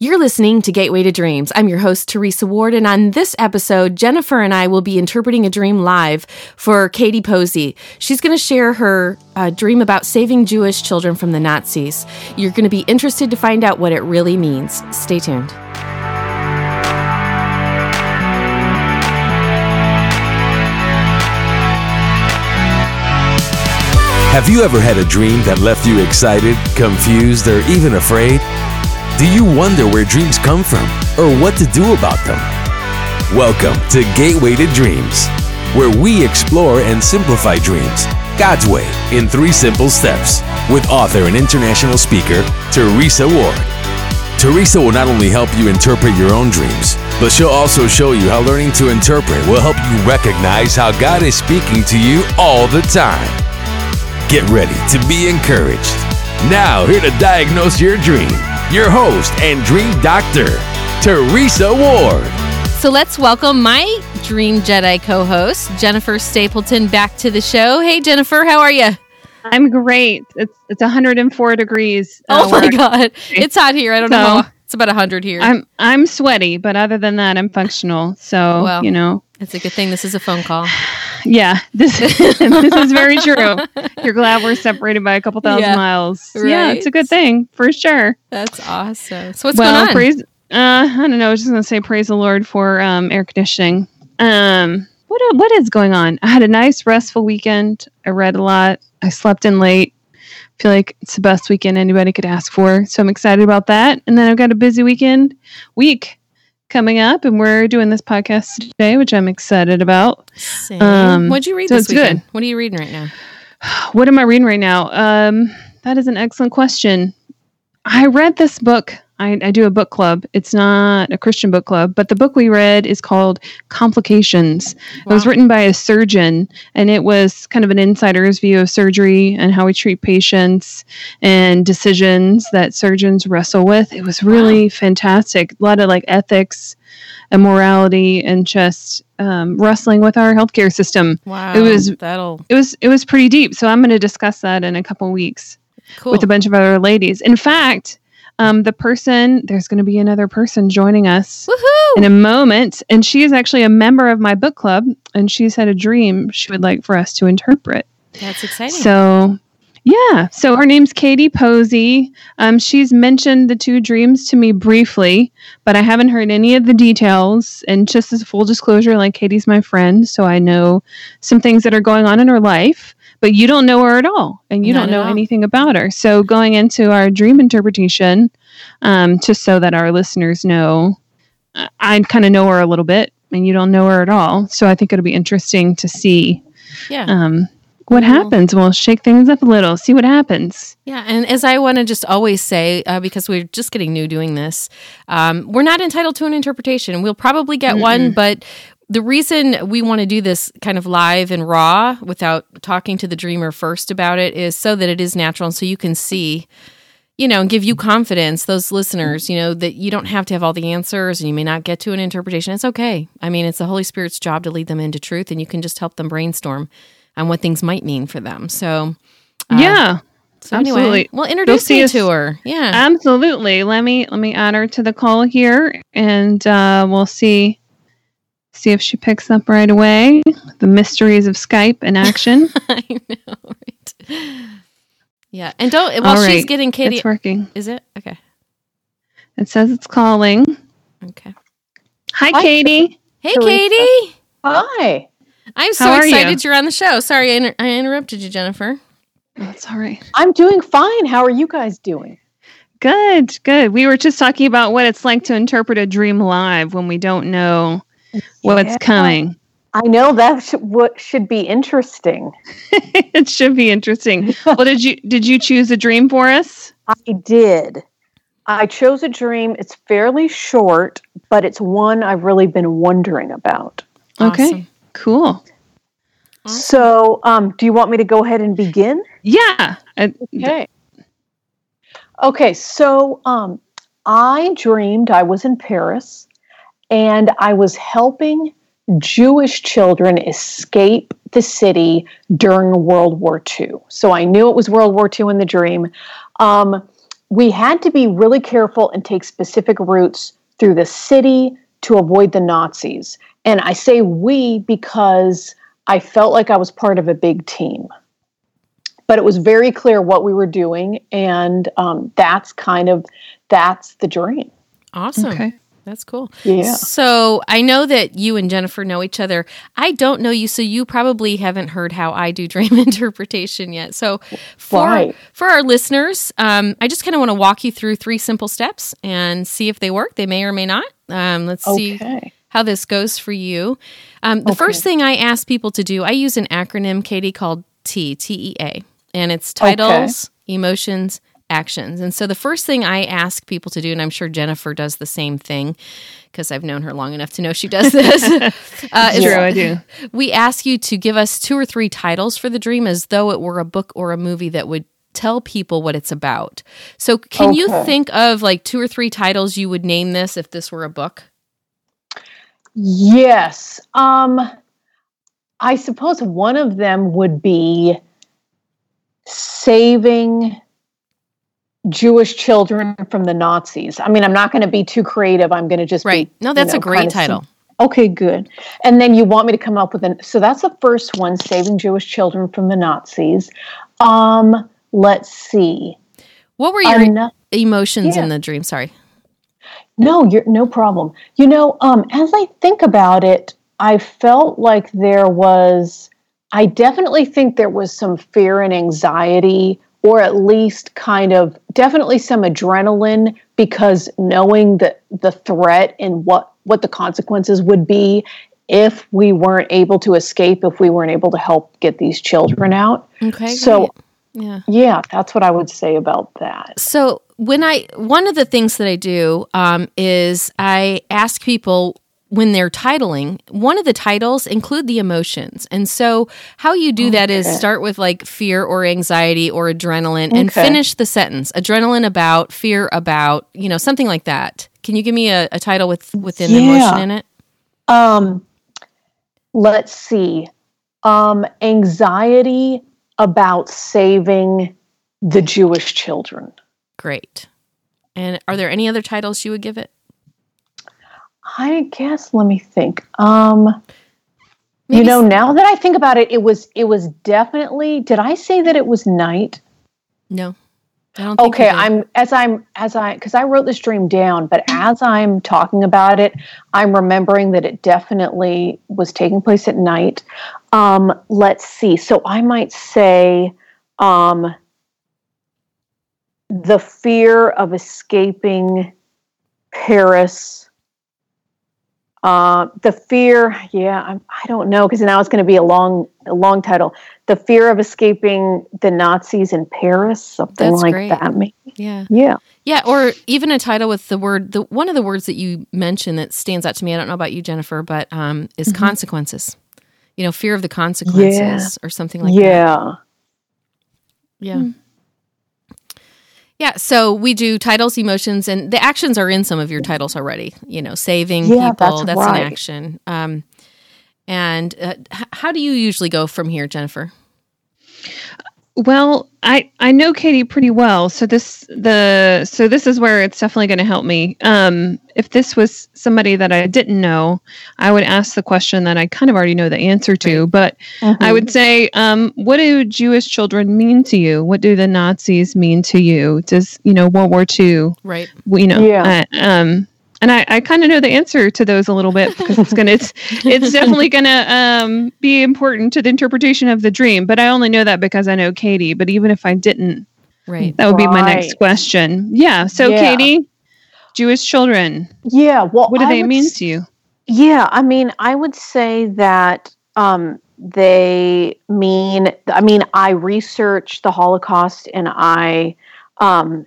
You're listening to Gateway to Dreams. I'm your host, Teresa Ward, and on this episode, Jennifer and I will be interpreting a dream live for Katie Posey. She's going to share her uh, dream about saving Jewish children from the Nazis. You're going to be interested to find out what it really means. Stay tuned. Have you ever had a dream that left you excited, confused, or even afraid? Do you wonder where dreams come from or what to do about them? Welcome to Gateway to Dreams, where we explore and simplify dreams God's way in three simple steps with author and international speaker Teresa Ward. Teresa will not only help you interpret your own dreams, but she'll also show you how learning to interpret will help you recognize how God is speaking to you all the time. Get ready to be encouraged. Now, here to diagnose your dream your host and dream doctor, Teresa Ward. So let's welcome my Dream Jedi co host, Jennifer Stapleton, back to the show. Hey, Jennifer, how are you? I'm great. It's it's 104 degrees. Uh, oh my god, it's hot here. I don't so, know. It's about 100 here. I'm I'm sweaty, but other than that, I'm functional. So well, you know, it's a good thing this is a phone call. Yeah, this this is very true. You're glad we're separated by a couple thousand yeah, miles. Right. Yeah, it's a good thing for sure. That's awesome. So what's well, going on? Praise, uh, I don't know. I was just gonna say praise the Lord for um, air conditioning. Um, what what is going on? I had a nice restful weekend. I read a lot. I slept in late. I feel like it's the best weekend anybody could ask for. So I'm excited about that. And then I've got a busy weekend week coming up, and we're doing this podcast today, which I'm excited about. Um, What'd you read so this weekend? Good. What are you reading right now? What am I reading right now? Um, that is an excellent question. I read this book I, I do a book club. It's not a Christian book club, but the book we read is called Complications. Wow. It was written by a surgeon, and it was kind of an insider's view of surgery and how we treat patients and decisions that surgeons wrestle with. It was really wow. fantastic. A lot of like ethics and morality and just um, wrestling with our healthcare system. Wow, it was that'll it was it was pretty deep. So I'm going to discuss that in a couple weeks cool. with a bunch of other ladies. In fact um, the person, there's going to be another person joining us Woohoo! in a moment. And she is actually a member of my book club. And she's had a dream she would like for us to interpret. That's exciting. So, yeah. So her name's Katie Posey. Um, she's mentioned the two dreams to me briefly, but I haven't heard any of the details. And just as full disclosure, like Katie's my friend, so I know some things that are going on in her life but you don't know her at all and you Not don't know anything about her. So going into our dream interpretation, um, just so that our listeners know, I kind of know her a little bit and you don't know her at all. So I think it'll be interesting to see. Yeah. Um, what happens? We'll shake things up a little, see what happens. Yeah, and as I want to just always say, uh, because we're just getting new doing this, um, we're not entitled to an interpretation. We'll probably get Mm-mm. one, but the reason we want to do this kind of live and raw without talking to the dreamer first about it is so that it is natural and so you can see you know and give you confidence those listeners you know that you don't have to have all the answers and you may not get to an interpretation it's okay i mean it's the holy spirit's job to lead them into truth and you can just help them brainstorm on what things might mean for them so uh, yeah so absolutely. Anyway, well, introduce me to her. Yeah, absolutely. Let me let me add her to the call here, and uh, we'll see see if she picks up right away. The mysteries of Skype in action. I know, right? Yeah, and don't while right. she's getting Katie, it's working. Is it okay? It says it's calling. Okay. Hi, Hi Katie. Hey, Teresa. Katie. Hi. I'm so excited you? are on the show. Sorry, I, inter- I interrupted you, Jennifer. Oh, That's all right. I'm doing fine. How are you guys doing? Good, good. We were just talking about what it's like to interpret a dream live when we don't know what's yeah. coming. I know that sh- what should be interesting. it should be interesting. well, did you did you choose a dream for us? I did. I chose a dream. It's fairly short, but it's one I've really been wondering about. Okay, awesome. cool. So, um, do you want me to go ahead and begin? Yeah. okay. Okay. So, um, I dreamed I was in Paris and I was helping Jewish children escape the city during World War II. So I knew it was World War II in the dream. Um, we had to be really careful and take specific routes through the city to avoid the Nazis. And I say we because I felt like I was part of a big team. But it was very clear what we were doing, and um, that's kind of that's the dream. Awesome. Okay. That's cool. Yeah. So I know that you and Jennifer know each other. I don't know you, so you probably haven't heard how I do dream interpretation yet. So for Right. for our listeners, um, I just kind of want to walk you through three simple steps and see if they work. They may or may not. Um, let's see how this goes for you. Um, the first thing I ask people to do, I use an acronym, Katie, called T T E A, and it's titles, emotions, actions. And so the first thing I ask people to do, and I'm sure Jennifer does the same thing because I've known her long enough to know she does this. uh, is True, I do. we ask you to give us two or three titles for the dream as though it were a book or a movie that would tell people what it's about. So can you think of like two or three titles you would name this if this were a book? Yes. Um, I suppose one of them would be saving Jewish children from the Nazis. I mean, I'm not going to be too creative. I'm going to just Right. Be, No, that's you a great kinda sim- title. Okay, good. And then you want me to come up with an so that's the first one, saving Jewish children from the Nazis. Um, let's see. What were your Ano- emotions in the dream? Sorry. No, you're no problem. You know, um, as I think about it, I felt like there was, I definitely think there was some fear and anxiety, or at least kind of definitely some adrenaline because knowing that the threat and what what the consequences would be if we weren't able to escape, if we weren't able to help get these children out. Okay. So, great. yeah. yeah, that's what I would say about that. So when I one of the things that I do um, is I ask people when they're titling, one of the titles include the emotions. And so how you do that is start with like fear or anxiety or adrenaline and Okay. finish the sentence. Adrenaline about, fear about, you know, something like that. Can you give me a, a title with within Yeah. emotion in it? Um, let's see. Um, anxiety about saving the Jewish children. Great. And are there any other titles you would give it? I guess. Let me think. Um, Maybe you know, now that I think about it, it was it was definitely. Did I say that it was night? No. I don't think Okay. I'm as I'm as I because I wrote this dream down, but as I'm talking about it, I'm remembering that it definitely was taking place at night. Um, let's see. So I might say um, the fear of escaping Paris. Uh, the fear, yeah, I'm, I don't know because now it's going to be a long, a long title. The fear of escaping the Nazis in Paris, something That's like great. that. Maybe. Yeah. Yeah. Yeah, or even a title with the word the one of the words that you mentioned that stands out to me. I don't know about you, Jennifer, but um, is Mm-hmm. consequences. You know, fear of the consequences or something like that. yeah. Yeah. Yeah, so we do titles, emotions, and the actions are in some of your titles already. You know, saving Yeah, people, that's that's, right. an action. Um, and uh, how do you usually go from here, Jennifer? Well, I I know Katie pretty well, so this the so this is where it's definitely going to help me. Um, if this was somebody that I didn't know, I would ask the question that I kind of already know the answer to. But I would say, um, what do Jewish children mean to you? What do the Nazis mean to you? Does you know World War II? Right. You know, Yeah. uh, um, and I, I kind of know the answer to those a little bit because it's gonna it's it's definitely gonna um, be important to the interpretation of the dream. But I only know that because I know Katie. But even if I didn't, Right. that would be my next question. Yeah. So Yeah. Katie, Jewish children, Yeah. Well, what do I they would mean s- to you? Yeah, I mean, I would say that um, they mean. I mean, I researched the Holocaust, and I um,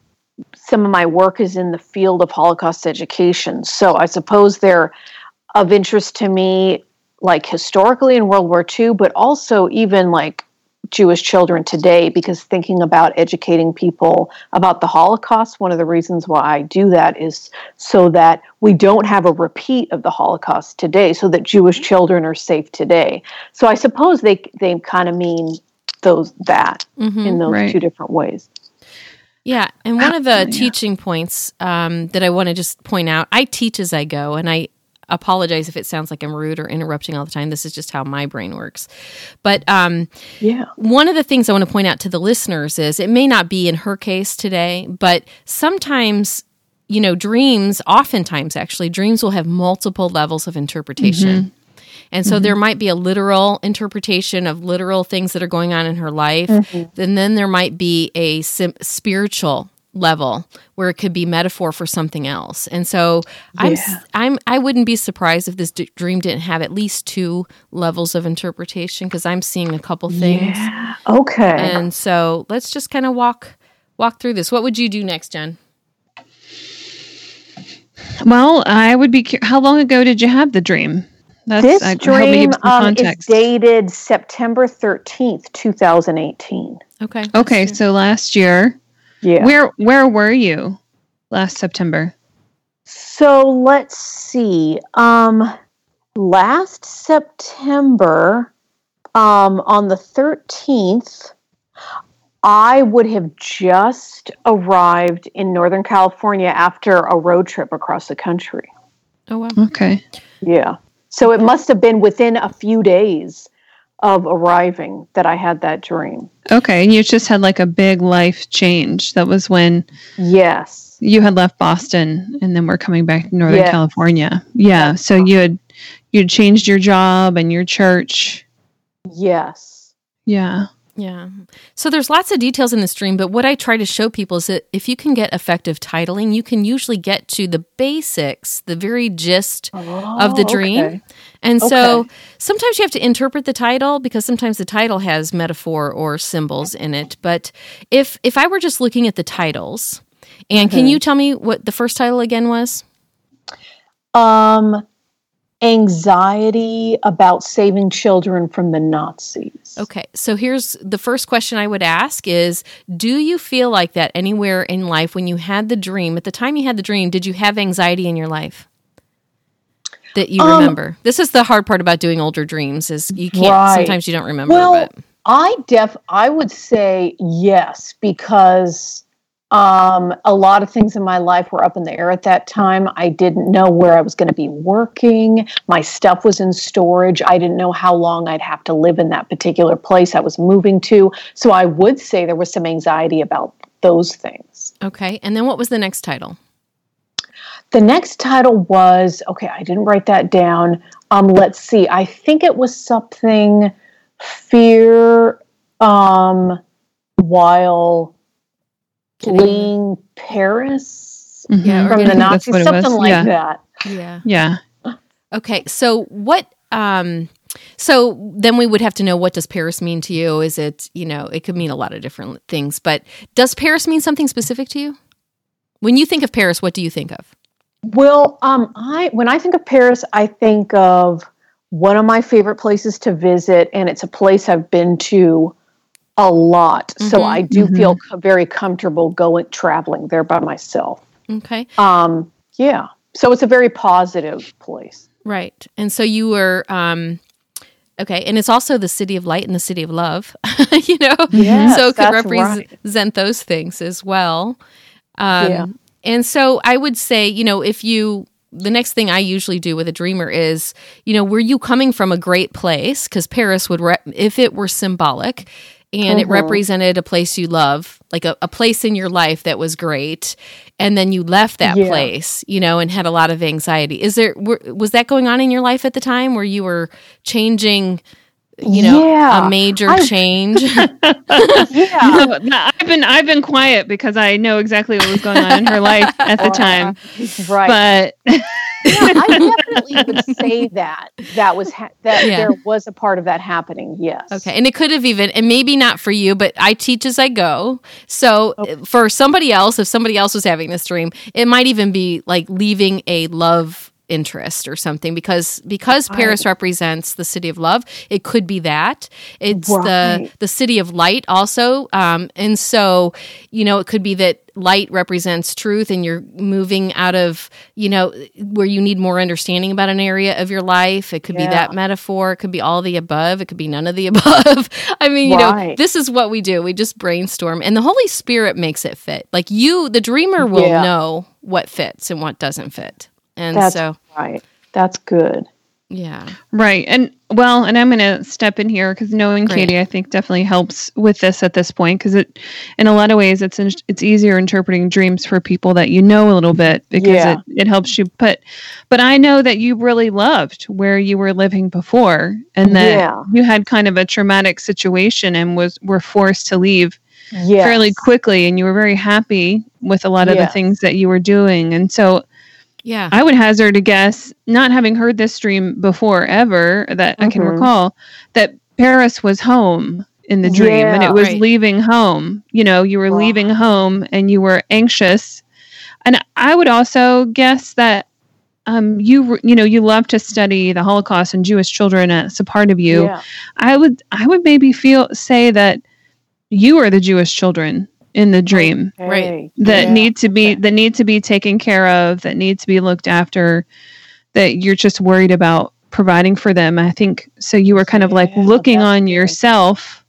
some of my work is in the field of Holocaust education. So I suppose they're of interest to me, like historically in World War II, but also even like Jewish children today, because thinking about educating people about the Holocaust, one of the reasons why I do that is so that we don't have a repeat of the Holocaust today, so that Jewish children are safe today. So I suppose they they kind of mean those that Mhm. in those Right. two different ways. Yeah, and one of the teaching points um, that I want to just point out, I teach as I go, and I apologize if it sounds like I'm rude or interrupting all the time. This is just how my brain works. But um, Yeah. one of the things I want to point out to the listeners is it may not be in her case today, but sometimes, you know, dreams, oftentimes actually, dreams will have multiple levels of interpretation. And so there mm-hmm. might be a literal interpretation of literal things that are going on in her life. Mm-hmm. And then there might be a sim- spiritual level where it could be metaphor for something else. And so I'm s- I'm I wouldn't be surprised if this d- dream didn't have at least two levels of interpretation because I'm seeing a couple things. Okay. And so let's just kind of walk walk through this. What would you do next, Jen? Well, I would be. cu- How long ago did you have the dream? That's this I- dream um, is dated September 13th, 2018. Okay. okay, so last year, Yeah. where where were you last September? So let's see. Um, last September, um, on the 13th, I would have just arrived in Northern California after a road trip across the country. Oh wow. Okay, Yeah. So it must have been within a few days of arriving that I had that dream. okay, and you just had like a big life change. That was when Yes. you had left Boston, and then we're coming back to Northern Yeah. California. Yeah, so you had you had changed your job and your church. Yes. Yeah. Yeah. So there's lots of details in this dream, but what I try to show people is that if you can get effective titling, you can usually get to the basics, the very gist of the Oh, dream. okay. And so Okay. sometimes you have to interpret the title because sometimes the title has metaphor or symbols in it. But if if I were just looking at the titles, and can you tell me what the first title again was? Um, anxiety about saving children from the Nazis. Okay, so here's the first question I would ask is Do you feel like that anywhere in life when you had the dream? At the time you had the dream, did you have anxiety in your life? That you Um, remember. this is the hard part about doing older dreams is you can't Right. sometimes you don't remember Well, but I def I would say yes because um, a lot of things in my life were up in the air at that time. I didn't know where I was going to be working. My stuff was in storage. I didn't know how long I'd have to live in that particular place I was moving to. So I would say there was some anxiety about those things. Okay. And then what was the next title? The next title was okay, I didn't write that down. Um, let's see. I think it was something fear um, while fleeing Paris Mhm. Yeah, from the getting- Nazis, something like yeah. that. Yeah. Yeah. Okay. So what um so then we would have to know what does Paris mean to you? Is it, you know, it could mean a lot of different things, but does Paris mean something specific to you? When you think of Paris, what do you think of? Well, um, I when I think of Paris, I think of one of my favorite places to visit, and it's a place I've been to a lot. So Mhm. I do Mhm. feel very comfortable going traveling there by myself. Okay. Um, yeah. So it's a very positive place. Right. And so you were um okay, and it's also the city of light and the city of love. you know? Yes, so it could represent those things as well. Um Yeah. and so I would say, you know, if you the next thing I usually do with a dreamer is, you know, were you coming from a great place? Because Paris would, re- if it were symbolic and it Mhm. represented a place you love, like a, a place in your life that was great, and then you left that Yeah. place, you know, and had a lot of anxiety. Is there, were, was that going on in your life at the time where you were changing, you know, Yeah. a major I- change? Yeah. No, no, I've been I've been quiet because I know exactly what was going on in her life at the time. right. But yeah, I definitely would say that that was ha- that Yeah. there was a part of that happening. Yes. Okay. And it could have even, and maybe not for you, but I teach as I go. So oh. for somebody else, if somebody else was having this dream, it might even be like leaving a love interest or something because because Paris represents the city of love. It could be that it's Right. the the city of light also, um, and so you know it could be that light represents truth and you're moving out of you know where you need more understanding about an area of your life it could be that metaphor it could be all the above it could be none of the above i mean you know this is what we do we just brainstorm and the holy spirit makes it fit like you the dreamer will Yeah. know what fits and what doesn't fit and That's so right. That's good. yeah Right. And well, and I'm going to step in here because knowing Great. Katie, I think definitely helps with this at this point because it, in a lot of ways, it's in, it's easier interpreting dreams for people that you know a little bit because Yeah. it, it helps you put. But I know that you really loved where you were living before, and that Yeah. you had kind of a traumatic situation and was were forced to leave Yes. fairly quickly, and you were very happy with a lot of the things that you were doing, and so yeah I would hazard a guess, not having heard this dream before ever that I can Mhm. recall, that Paris was home in the dream and it was Right. leaving home. You know, you were Wow. leaving home and you were anxious. And I would also guess that um, you you know you love to study the Holocaust and Jewish children as a part of you. Yeah. I would I would maybe feel say that you are the Jewish children in the dream Right. That Yeah. need to be Okay. that need to be taken care of that need to be looked after that you're just worried about providing for them i think so you were kind of like Yeah, looking on good. yourself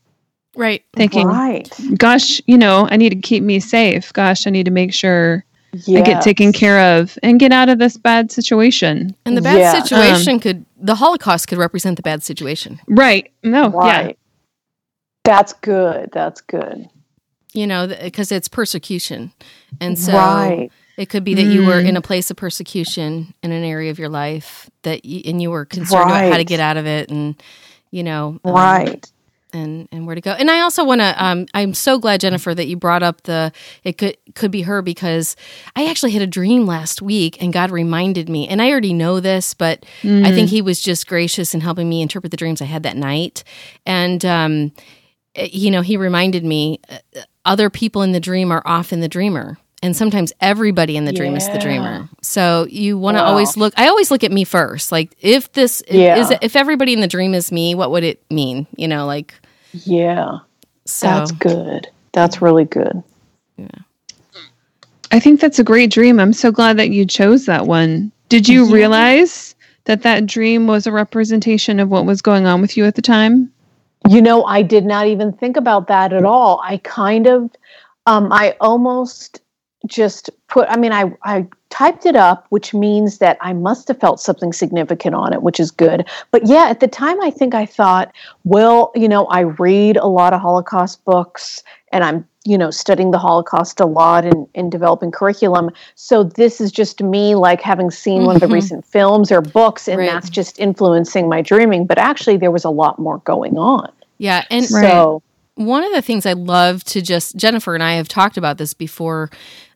right thinking Right. gosh you know i need to keep me safe gosh i need to make sure i get taken care of and get out of this bad situation and the bad Yeah. Um, situation could the holocaust could represent the bad situation right no yeah That's good. That's good. You know because it's persecution and so right. It could be that you were Mm. in a place of persecution in an area of your life that you, and you were concerned about how to get out of it and you know um, Right. and and where to go. And I also want to um I'm so glad Jennifer that you brought up the it could could be her because I actually had a dream last week and God reminded me and I already know this but I think he was just gracious in helping me interpret the dreams I had that night. And um eh, you know, he reminded me uh, other people in the dream are often the dreamer. And sometimes everybody in the dream is the dreamer. So you want to Wow. always look. I always look at me first. Like if this Yeah. is if everybody in the dream is me, what would it mean? You know, like Yeah. so. That's good. That's really good. Yeah. I think that's a great dream i'm so glad that you chose that one did you Yeah. realize that that dream was a representation of what was going on with you at the time You know, I did not even think about that at all. I kind of, um, I almost just put, I mean, I, I typed it up, which means that I must have felt something significant on it, which is good. But yeah, at the time, I think I thought, well, you know, I read a lot of Holocaust books and I'm, you know, studying the Holocaust a lot and, and developing curriculum. So this is just me like having seen one of the Mhm. recent films or books, and Right. that's just influencing my dreaming. But actually, there was a lot more going on. Yeah, and Right. So one of the things I love to just Jennifer and I have talked about this before,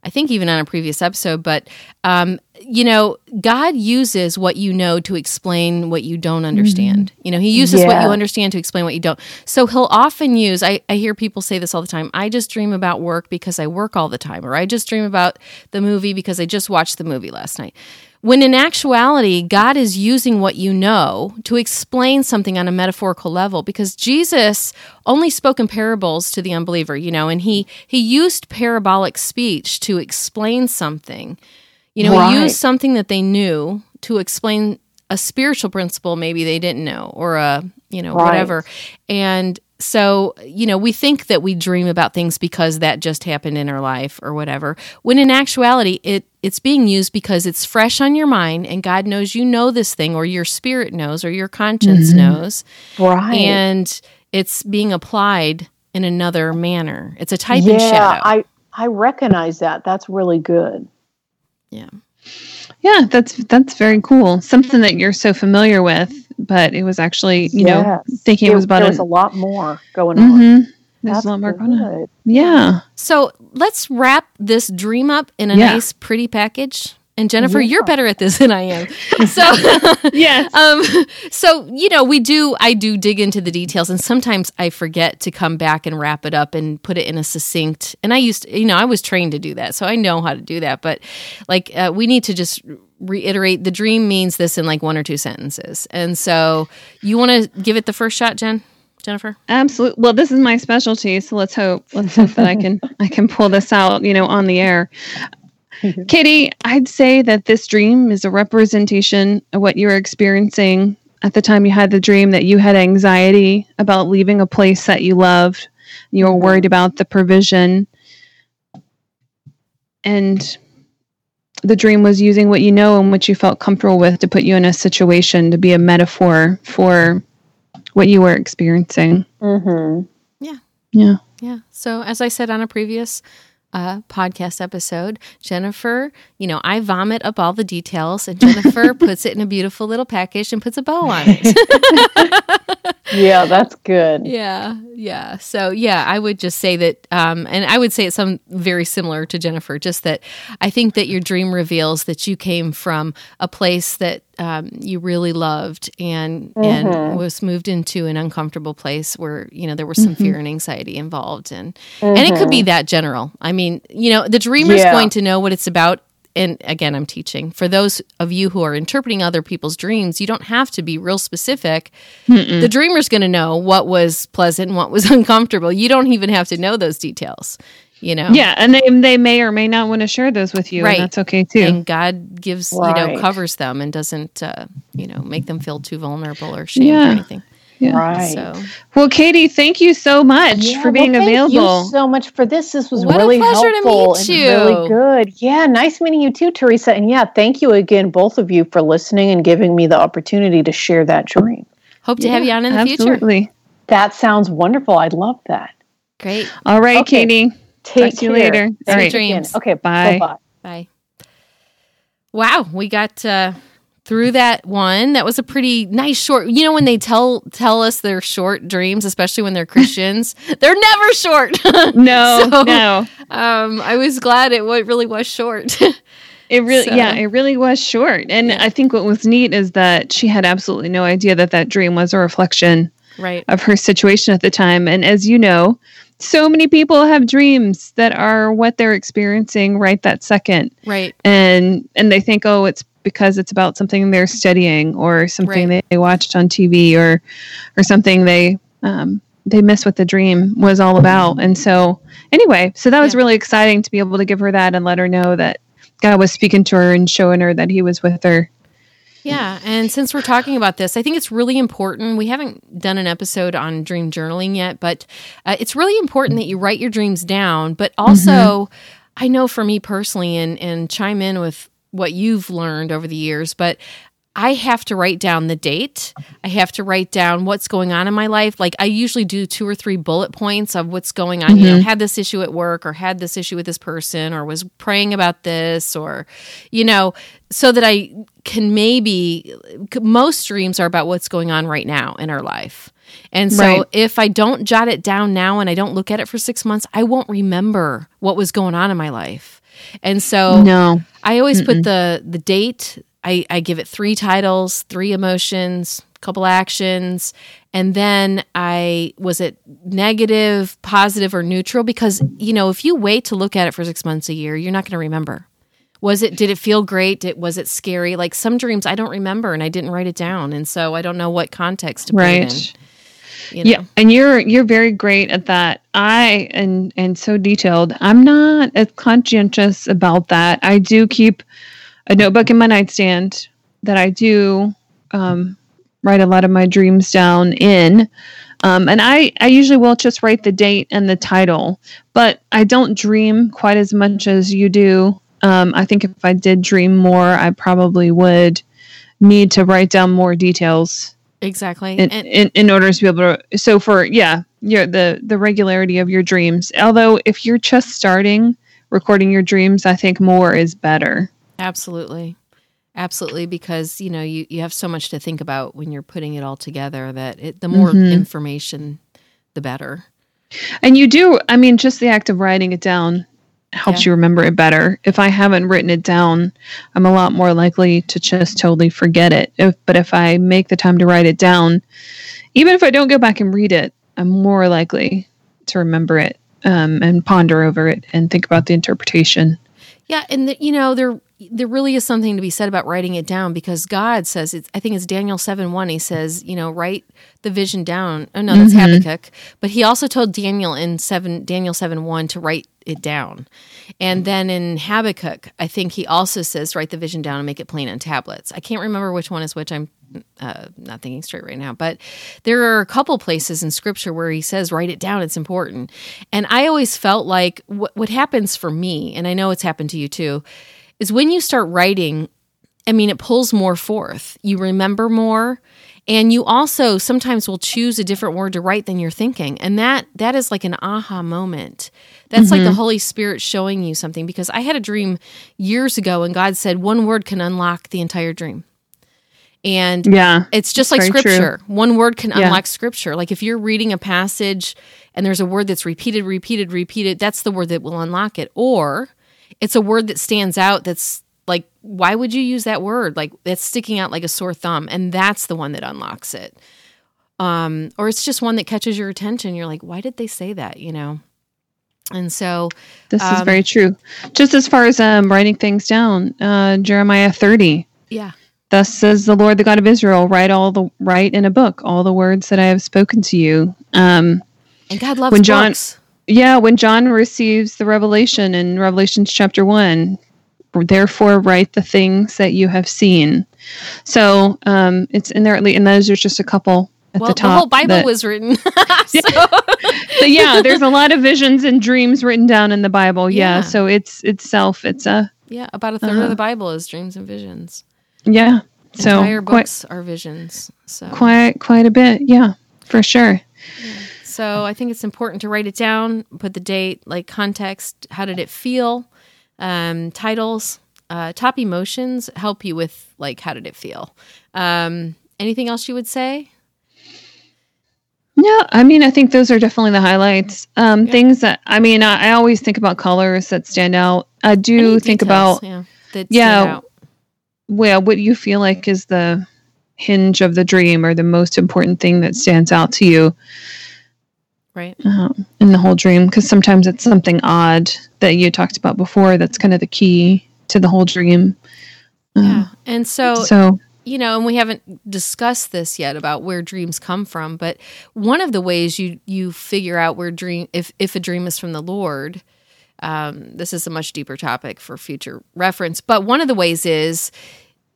I think even on a previous episode, but um, you know, God uses what you know to explain what you don't understand. You know, He uses what you understand to explain what you don't. So He'll often use. I, I hear people say this all the time. I just dream about work because I work all the time, or I just dream about the movie because I just watched the movie last night. When in actuality, God is using what you know to explain something on a metaphorical level because Jesus only spoke in parables to the unbeliever, you know, and he he used parabolic speech to explain something. You know, he used something that they knew to explain a spiritual principle maybe they didn't know or a, you know, Right. whatever. And so, you know, we think that we dream about things because that just happened in our life or whatever. When in actuality, it it's being used because it's fresh on your mind and God knows you know this thing or your spirit knows or your conscience mm-hmm. knows right. and it's being applied in another manner. It's a type yeah, and shadow. I I recognize that. That's really good. yeah. Yeah, that's that's very cool. Something that you're so familiar with, but it was actually, you know, thinking it was about there an- a lot more going on. Mhm. There's That's a lot more going on. Yeah. So let's wrap this dream up in a Yeah. nice, pretty package. And Jennifer, Yeah. you're better at this than I am. So, Yes. um, so you know, we do. I do dig into the details, and sometimes I forget to come back and wrap it up and put it in a succinct. And I used, to, you know, I was trained to do that, so I know how to do that. But like, uh, we need to just reiterate: the dream means this in like one or two sentences. And so, you want to give it the first shot, Jen, Jennifer? Absolutely. Well, this is my specialty, so let's hope let's hope that I can I can pull this out, you know, on the air. Katie, I'd say that this dream is a representation of what you were experiencing at the time you had the dream that you had anxiety about leaving a place that you loved. You were worried about the provision. And the dream was using what you know and what you felt comfortable with to put you in a situation to be a metaphor for what you were experiencing. Mm-hmm. Yeah. Yeah. So, as I said on a previous uh, podcast episode, Jennifer, you know, I vomit up all the details, and Jennifer puts it in a beautiful little package and puts a bow on it. Yeah, that's good. yeah. Yeah. So, yeah, I would just say that, um, and I would say it's some very similar to Jennifer, just that I think that your dream reveals that you came from a place that um, you really loved and and mm-hmm. was moved into an uncomfortable place where you know there was some mm-hmm. fear and anxiety involved. And and it could be mm-hmm. that general. I mean you know the dreamer's Yeah. going to know what it's about. And again i'm teaching. For those of you who are interpreting other people's dreams you don't have to be real specific. The dreamer's going to know what was pleasant and what was uncomfortable. You don't even have to know those details you know Yeah, and they they may or may not want to share those with you, Right. and that's okay too. and God gives, you know, covers them and doesn't, uh, you know, make them feel too vulnerable or shame Yeah. or anything. Yeah. Right. So, Well, Katie, thank you so much Yeah, for being well, thank available. you so much for this. This was What a really pleasure to helpful meet and you. really good. Yeah, nice meeting you too, Teresa. And yeah, thank you again, both of you, for listening and giving me the opportunity to share that dream. hope to have you on in the future. Absolutely. That sounds wonderful. I'd love that. Great. All right, Okay. Katie. Take Talk to you care. later. All Thanks right. Dreams. Okay, Bye. bye. Bye. Wow, we got uh, through that one. That was a pretty nice short. You know, when they tell tell us they're short dreams, especially when they're Christians, they're never short. No, So- no. um, I was glad it wa- really was short. It really, So- yeah, it really was short. And I think what was neat is that she had absolutely no idea that that dream was a reflection right. of her situation at the time. And as you know, so many people have dreams that are what they're experiencing right that second. Right. and and they think oh it's because it's about something they're studying or something Right. they watched on TV or or something they um, they miss what the dream was all about and so anyway so that was Yeah. really exciting to be able to give her that and let her know that God was speaking to her and showing her that he was with her Yeah, and since we're talking about this, I think it's really important. We haven't done an episode on dream journaling yet, but uh, it's really important that you write your dreams down. But also, I know for me personally, and and chime in with what you've learned over the years, but I have to write down the date. I have to write down what's going on in my life. Like I usually do two or three bullet points of what's going on. You know, mm-hmm. had this issue at work or had this issue with this person or was praying about this or, you know, so that I can maybe, most dreams are about what's going on right now in our life. And so Right. if I don't jot it down now and I don't look at it for six months, I won't remember what was going on in my life. And so no I always put the the date. I, I give it three titles, three emotions, couple actions, and then I was it negative, positive, or neutral? Because you know, if you wait to look at it for six months a year, you're not going to remember. Was it? Did it feel great? Did, was it scary? Like some dreams, I don't remember, and I didn't write it down, and so I don't know what context to put right it in. You know? Yeah, and you're you're very great at that. I and and so detailed. I'm not as conscientious about that. I do keep a notebook in my nightstand that I do um, write a lot of my dreams down in. Um, and I, I usually will just write the date and the title, but I don't dream quite as much as you do. Um, I think if I did dream more, I probably would need to write down more details Exactly. in, and in, in order to be able to so for yeah your the the regularity of your dreams although if you're just starting recording your dreams i think more is better Absolutely. Absolutely because you know you, you have so much to think about when you're putting it all together that it, the more Mhm. information the better. and you do i mean just the act of writing it down helps Yeah. you remember it better. If I haven't written it down, I'm a lot more likely to just totally forget it. If, but if I make the time to write it down, even if I don't go back and read it, I'm more likely to remember it um, and ponder over it and think about the interpretation. Yeah, and the, you know there there really is something to be said about writing it down because God says it's. I think it's Daniel seven one. He says, you know, write the vision down. Oh no, that's Habakkuk. But he also told Daniel in seven Daniel seven one to write it down, and then in Habakkuk, I think he also says write the vision down and make it plain on tablets. I can't remember which one is which. I'm uh, not thinking straight right now, but there are a couple places in scripture where he says, write it down, it's important. And I always felt like what, what happens for me, and I know it's happened to you too, is when you start writing, I mean, it pulls more forth. You remember more. And you also sometimes will choose a different word to write than you're thinking. And that that is like an aha moment. That's like the mm-hmm. Holy Spirit showing you something because I had a dream years ago and God said one word can unlock the entire dream. And Yeah. it's just like Very true. scripture. One word can Yeah. unlock scripture. Like if you're reading a passage and there's a word that's repeated, repeated, repeated, that's the word that will unlock it. Or it's a word that stands out that's like, why would you use that word? Like that's sticking out like a sore thumb. And that's the one that unlocks it. Um, or it's just one that catches your attention. You're like, why did they say that? You know? And so This is Um, very true. Just as far as um, writing things down, uh, Jeremiah 30. yeah. Thus says the Lord, the God of Israel, write all the write in a book all the words that I have spoken to you. Um, And God loves When John- books. Yeah, when John receives the revelation in Revelations chapter one, therefore write the things that you have seen. So um, it's in there at least, and those are just a couple at Well, the the, whole Bible that- was written. so, so yeah, there's a lot of visions and dreams written down in the Bible. Yeah, Yeah. so it's itself, it's a yeah, about a 3rd Uh-huh. of the Bible is dreams and visions. yeah. So Entire quite books are visions. So, quite quite a bit. Yeah, for sure. So I think it's important to write it down, put the date, like context. How did it feel? Um, titles, uh, top emotions help you with like how did it feel. Um, anything else you would say? No, I mean, I think those are definitely the highlights. Um, Things that I mean, I, I always think about colors that stand out. I do think about yeah, that yeah, well, what you feel like is the hinge of the dream or the most important thing that stands out to you right. um, in the whole dream. Because sometimes it's something odd that you talked about before. That's kind of the key to the whole dream. Um, Yeah, and so So you know, and we haven't discussed this yet about where dreams come from, but one of the ways you you figure out where dream if if a dream is from the Lord, um, this is a much deeper topic for future reference. But one of the ways is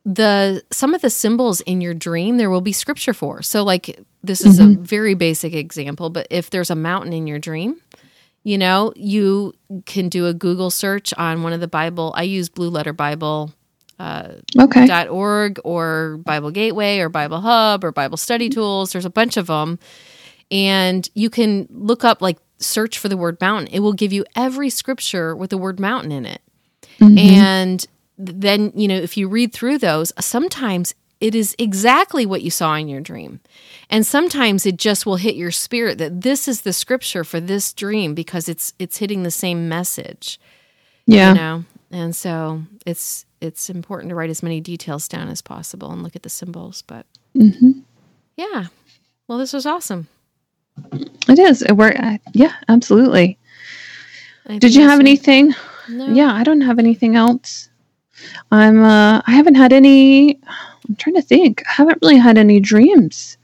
the some of the symbols in your dream there will be scripture for. So like this is a mm-hmm. very basic example, but if there's a mountain in your dream, you know, you can do a Google search on one of the Bible. I use Blue Letter Bible uh, okay, dot org or Bible Gateway or Bible Hub or Bible Study Tools. There's a bunch of them, and you can look up like search for the word mountain. It will give you every scripture with the word mountain in it, mm-hmm. and then you know if you read through those, sometimes it is exactly what you saw in your dream. And sometimes it just will hit your spirit that this is the scripture for this dream because it's it's hitting the same message yeah, you know and so it's it's important to write as many details down as possible and look at the symbols but hmm yeah well this was awesome it is. It work. Uh, yeah, absolutely. Did you have anything? no? Yeah, I don't have anything else. I'm uh I haven't had any I'm trying to think. I haven't really had any dreams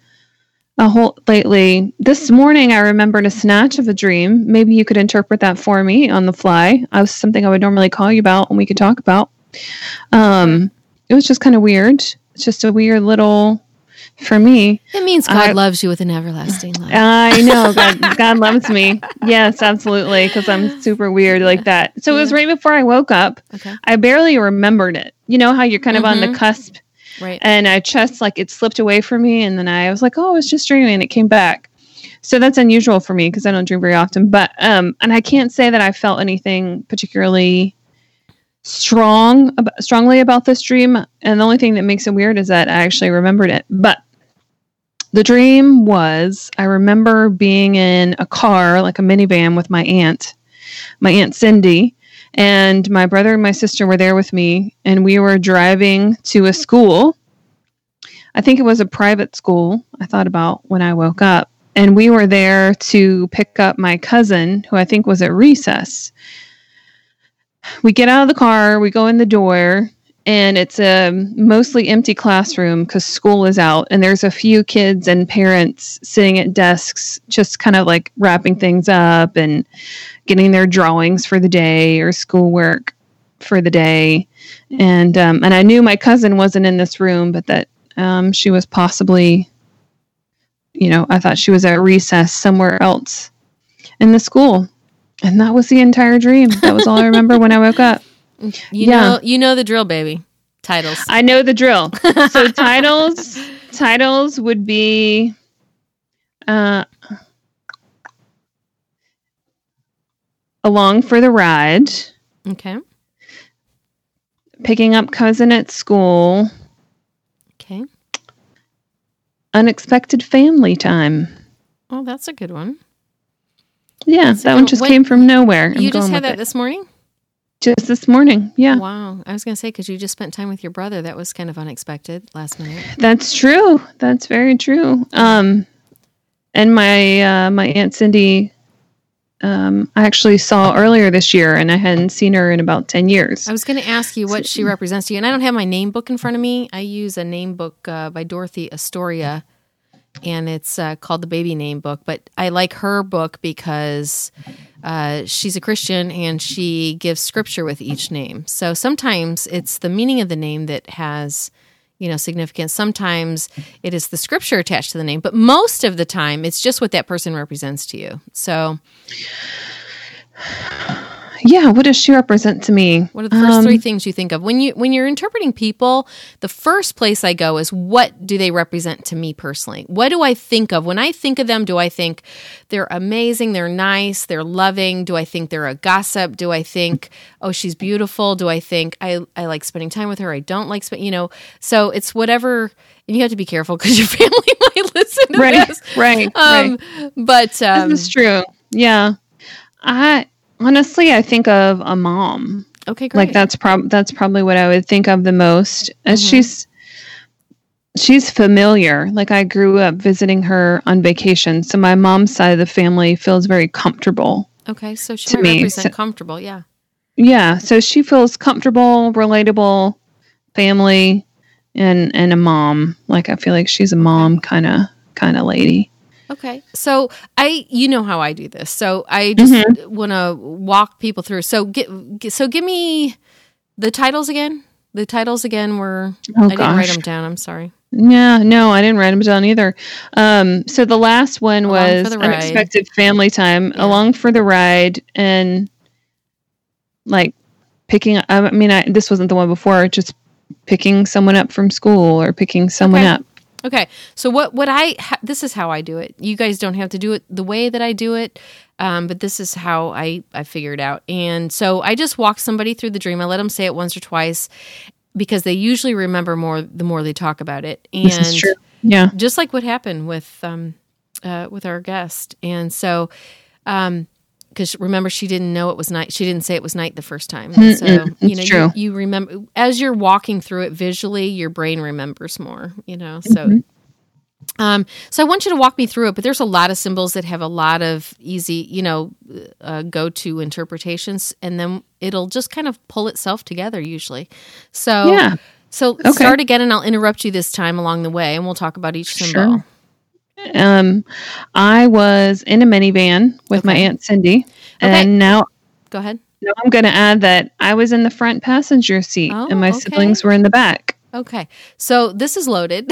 a whole lately. This morning I remembered a snatch of a dream. Maybe you could interpret that for me on the fly. I was something I would normally call you about and we could talk about. Um it was just kind of weird. It's just a weird little for me. it means god I- loves you with an everlasting love I know God, God loves me. Yes, absolutely, because I'm super weird like that. So it was right before I woke up. okay I barely remembered it. You know how you're kind of on the Mhm. cusp, right and I just like it slipped away from me, and then I was like, "Oh, I was just dreaming," and it came back. So that's unusual for me because I don't dream very often. But um, and I can't say that I felt anything particularly strong strongly about this dream. And the only thing that makes it weird is that I actually remembered it. But the dream was I remember being in a car, like a minivan, with my aunt, my aunt Cindy, And my brother and my sister were there with me, and we were driving to a school. I think it was a private school, I thought about when I woke up. And we were there to pick up my cousin, who I think was at recess. We get out of the car, we go in the door, and it's a mostly empty classroom because school is out and there's a few kids and parents sitting at desks just kind of like wrapping things up and getting their drawings for the day or schoolwork for the day. And um, and i knew my cousin wasn't in this room but that um, she was possibly you know i thought she was at recess somewhere else in the school. And that was the entire dream. That was all i remember when i woke up You Yeah. know, you know the drill, baby. Titles. I know the drill. So titles titles would be uh Along for the Ride, Okay. Picking Up Cousin at School, Okay. Unexpected Family Time. Oh, that's a good one. Yeah, That's that one just came from nowhere. I'm you just had that it. this morning? Just this morning. Yeah, Wow. I was going to say, because you just spent time with your brother. That was kind of unexpected last night. that's true. That's very true. Um, and my uh, my aunt Cindy, um, I actually saw earlier this year, and I hadn't seen her in about ten years. I was going to ask you what she represents to you. And I don't have my name book in front of me. I use a name book uh, by Dorothy Astoria, and it's uh, called the Baby Name Book. But I like her book because uh, she's a Christian and she gives scripture with each name. So sometimes it's the meaning of the name that has you know significance sometimes it is the scripture attached to the name but most of the time it's just what that person represents to you so Yeah, what does she represent to me? What are the first Um, three things you think of when you when you're interpreting people? The first place I go is what do they represent to me personally? What do I think of when I think of them? Do I think they're amazing, they're nice, they're loving? Do I think they're a gossip? Do I think oh she's beautiful? Do I think I I like spending time with her? I don't like spending you know. So it's whatever, and you have to be careful because your family might listen to Right, this. right, Um, but um, this is true. Yeah, I honestly I think of a mom. okay, great. Like that's prob that's probably what I would think of the most. As Mhm. she's she's familiar. Like I grew up visiting her on vacation, so my mom's side of the family feels very comfortable. okay, so she to me, represent so- comfortable. Yeah. Yeah, so she feels comfortable, relatable, family, and and a mom. Like I feel like she's a mom kind of kind of lady. Okay. So I you know how I do this. So I just Mm-hmm. want to walk people through. So get, so give me the titles again. The titles again were Oh I didn't write them down. I'm sorry. Yeah, no, I didn't write them down either. Um, so the last one Along was unexpected family time, Yeah. along for the ride, and like picking. I mean, I, this wasn't the one before. Just picking someone up from school or picking someone Okay. up. Okay. So what what I ha- this is how I do it. You guys don't have to do it the way that I do it. Um, but this is how I I figured out. And so I just walk somebody through the dream. I let them say it once or twice because they usually remember more the more they talk about it. And This is true. Yeah. just like what happened with um uh with our guest and so um because remember she didn't know it was night she didn't say it was night the first time so Mm-mm, you know true. You, you remember as you're walking through it visually your brain remembers more you know so Mm-hmm. um so i want you to walk me through it but there's a lot of symbols that have a lot of easy you know uh, go-to interpretations and then it'll just kind of pull itself together usually so Yeah. so Okay. start again and i'll interrupt you this time along the way and we'll talk about each symbol Sure. Um, I was in a minivan with my aunt Cindy, Okay. and now go ahead now I'm going to add that I was in the front passenger seat, Oh, and my okay. siblings were in the back. Okay, so this is loaded.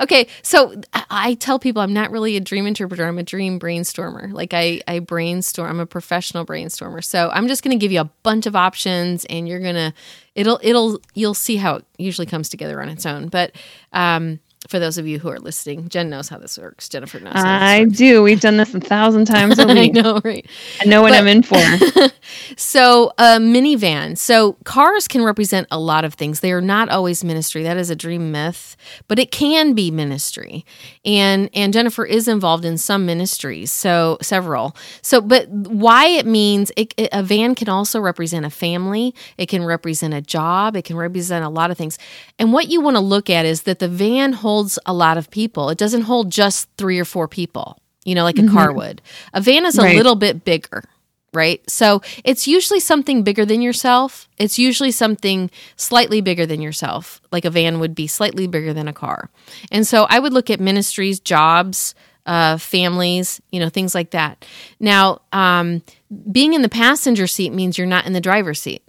okay, so I- tell people I'm not really a dream interpreter. I'm a dream brainstormer. Like I, I brainstorm. I'm a professional brainstormer. So I'm just going to give you a bunch of options, and you're gonna, it'll, it'll, you'll see how it usually comes together on its own. But um, for those of you who are listening, Jen knows how this works. Jennifer knows. How this I do. We've done this a thousand times a week. I know, right? I know what But- I'm in for. So, a minivan. So, cars can represent a lot of things. They are not always ministry. That is a dream myth, but it can be ministry. And and Jennifer is involved in some ministries, so several. So, but why it means it, it- a van can also represent a family. It can represent a job. It can represent a lot of things. And what you want to look at is that the van holds a lot of people. It doesn't hold just three or four people. You know, like a car would. A van is a Right. little bit bigger right? So it's usually something bigger than yourself. It's usually something slightly bigger than yourself, like a van would be slightly bigger than a car. And so I would look at ministries, jobs, uh, families, you know, things like that. Now, um, being in the passenger seat means you're not in the driver's seat.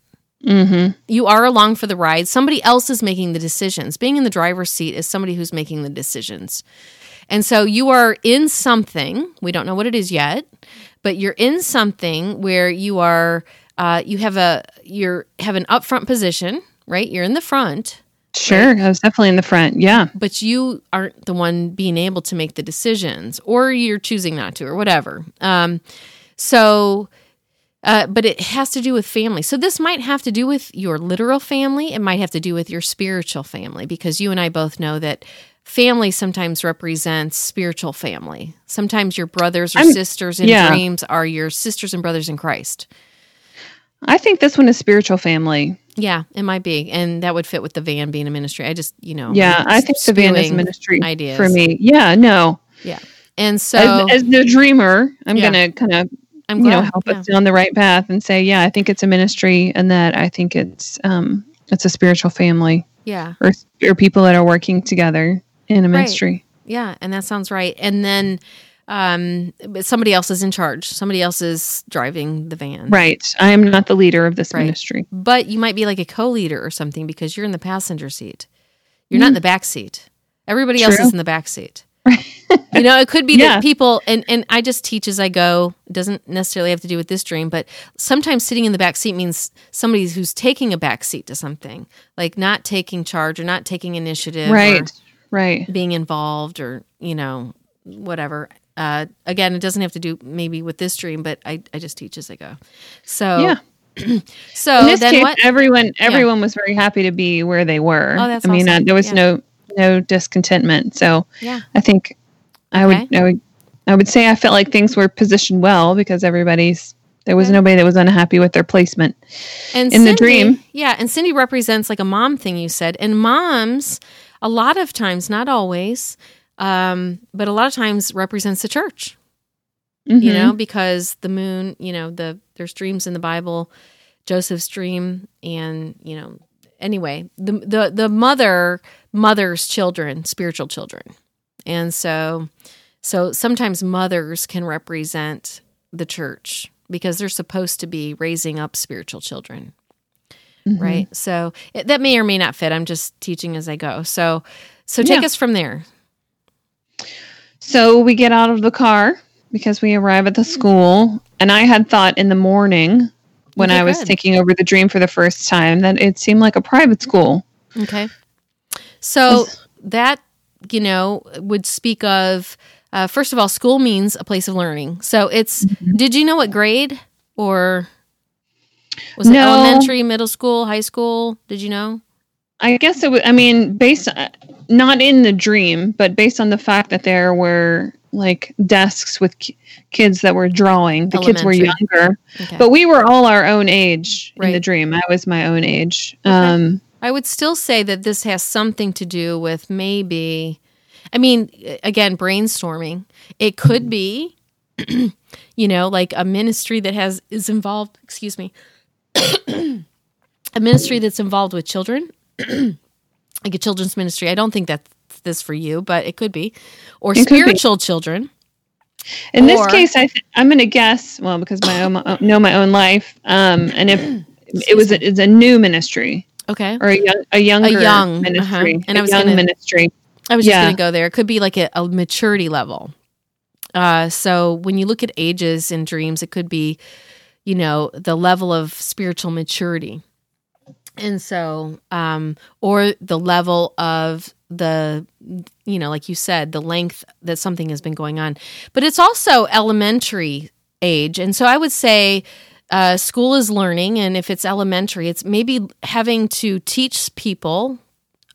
You are along for the ride. Somebody else is making the decisions. Being in the driver's seat is somebody who's making the decisions. And so you are in something, we don't know what it is yet, but you're in something where you are uh, you have a you're have an upfront position, right? You're in the front, Sure. I was definitely in the front. Yeah. but you aren't the one being able to make the decisions, or you're choosing not to, or whatever. Um, so, uh, but it has to do with family. So this might have to do with your literal family. It might have to do with your spiritual family, because you and I both know that family sometimes represents spiritual family. Sometimes your brothers or I'm- sisters in yeah. dreams are your sisters and brothers in Christ. I think this one is spiritual family. Yeah, it might be, and that would fit with the van being a ministry. I just, you know, Yeah. I think the van is ministry ideas. for me. Yeah. No. Yeah, and so as, as the dreamer, I'm Yeah. going to kind of I'm you know help yeah. us down the right path and say, yeah, I think it's a ministry, and that I think it's um it's a spiritual family yeah, or or people that are working together in a ministry. yeah, and that sounds right. And then um, but somebody else is in charge. Somebody else is driving the van. Right. I am not the leader of this Right. ministry. But you might be like a co-leader or something because you're in the passenger seat. You're not in the back seat. Everybody else Mm. Is in the back seat. You know, it could be Yeah. that people and and I just teach as I go. It doesn't necessarily have to do with this dream, but sometimes sitting in the back seat means somebody who's taking a back seat to something, like not taking charge or not taking initiative, Right. Right. being involved, or you know, whatever. Uh, again, it doesn't have to do maybe with this dream, but I, I just teach as I go. So Yeah. so in this then case, what? everyone everyone was very happy to be where they were. Oh, that's I mean, uh, there was Yeah. no no discontentment. So Yeah. I think I would I would I would say I felt like things were positioned well because everybody's there was Okay. nobody that was unhappy with their placement. And in the dream. Yeah, and Cindy represents like a mom thing you said. And moms, a lot of times, not always, um, but a lot of times represents the church. You Mhm. know, because the moon, you know, the there's dreams in the Bible, Joseph's dream, and you know, anyway, the the the mother mothers children, spiritual children, and so so sometimes mothers can represent the church because they're supposed to be raising up spiritual children Mhm. right? So it, that may or may not fit. I'm just teaching as i go. So so take Yeah. us from there. So we get out of the car because we arrive at the school, and I had thought in the morning when Okay, I was good. taking over the dream for the first time that it seemed like a private school. okay so that you know would speak of uh, first of all school means a place of learning so it's Mm-hmm. did you know what grade or was it elementary middle school high school did you know I guess it was. I mean, based on, not in the dream, but based on the fact that there were like desks with ki- kids that were drawing. The kids were younger, okay but we were all our own age in the dream. I was my own age. Okay. Um, I would still say that this has something to do with maybe, I mean, again, brainstorming. It could be, you know, like a ministry that has is involved. Excuse me, a ministry that's involved with children, like a children's ministry. I don't think that's this for you, but it could be, or It could be. spiritual children. in this case, I I'm going to guess. Well, because my own know my own life, um, and if it was a, it's a new ministry Okay, or a young a younger young, uh-huh. ministry, And a I was young gonna- ministry. I was just Yeah. going to go there. It could be like a, a maturity level. Uh, so when you look at ages in dreams, it could be, you know, the level of spiritual maturity. And so, um, or the level of the you know like you said the length that something has been going on. But it's also elementary age. And so i would say uh, school is learning and if it's elementary it's maybe having to teach people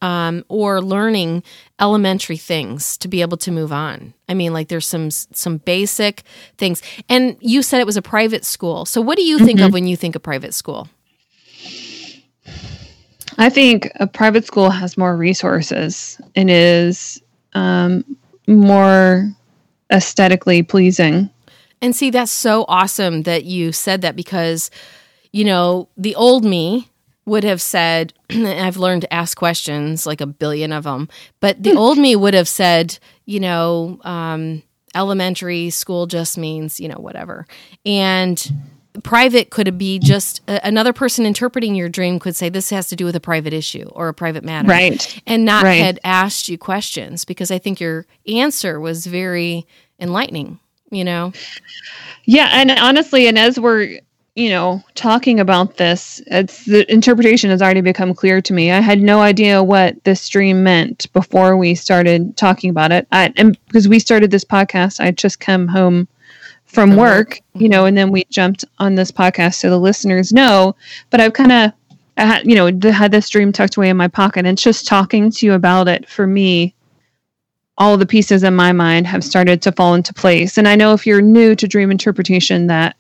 um, or learning elementary things to be able to move on. I mean like there's some some basic things. And you said it was a private school. So what do you think of when you think of private school I think a private school has more resources and is um, more aesthetically pleasing. And see, that's so awesome that you said that because, you know, the old me would have said, I've learned to ask questions, like a billion of them, but the old me would have said, you know, um, elementary school just means, you know, whatever. And private could be just a, another person interpreting your dream could say this has to do with a private issue or a private matter Right. and not Right. had asked you questions because i think your answer was very enlightening you know Yeah, and honestly, and as we're you know talking about this, it's the interpretation has already become clear to me. I had no idea what this dream meant before we started talking about it. I, and because we started this podcast, I just come home from work, you know, and then we jumped on this podcast so the listeners know. But I've kind of, I had, you know, had this dream tucked away in my pocket, and just talking to you about it for me all the pieces in my mind have started to fall into place. And I know if you're new to dream interpretation, that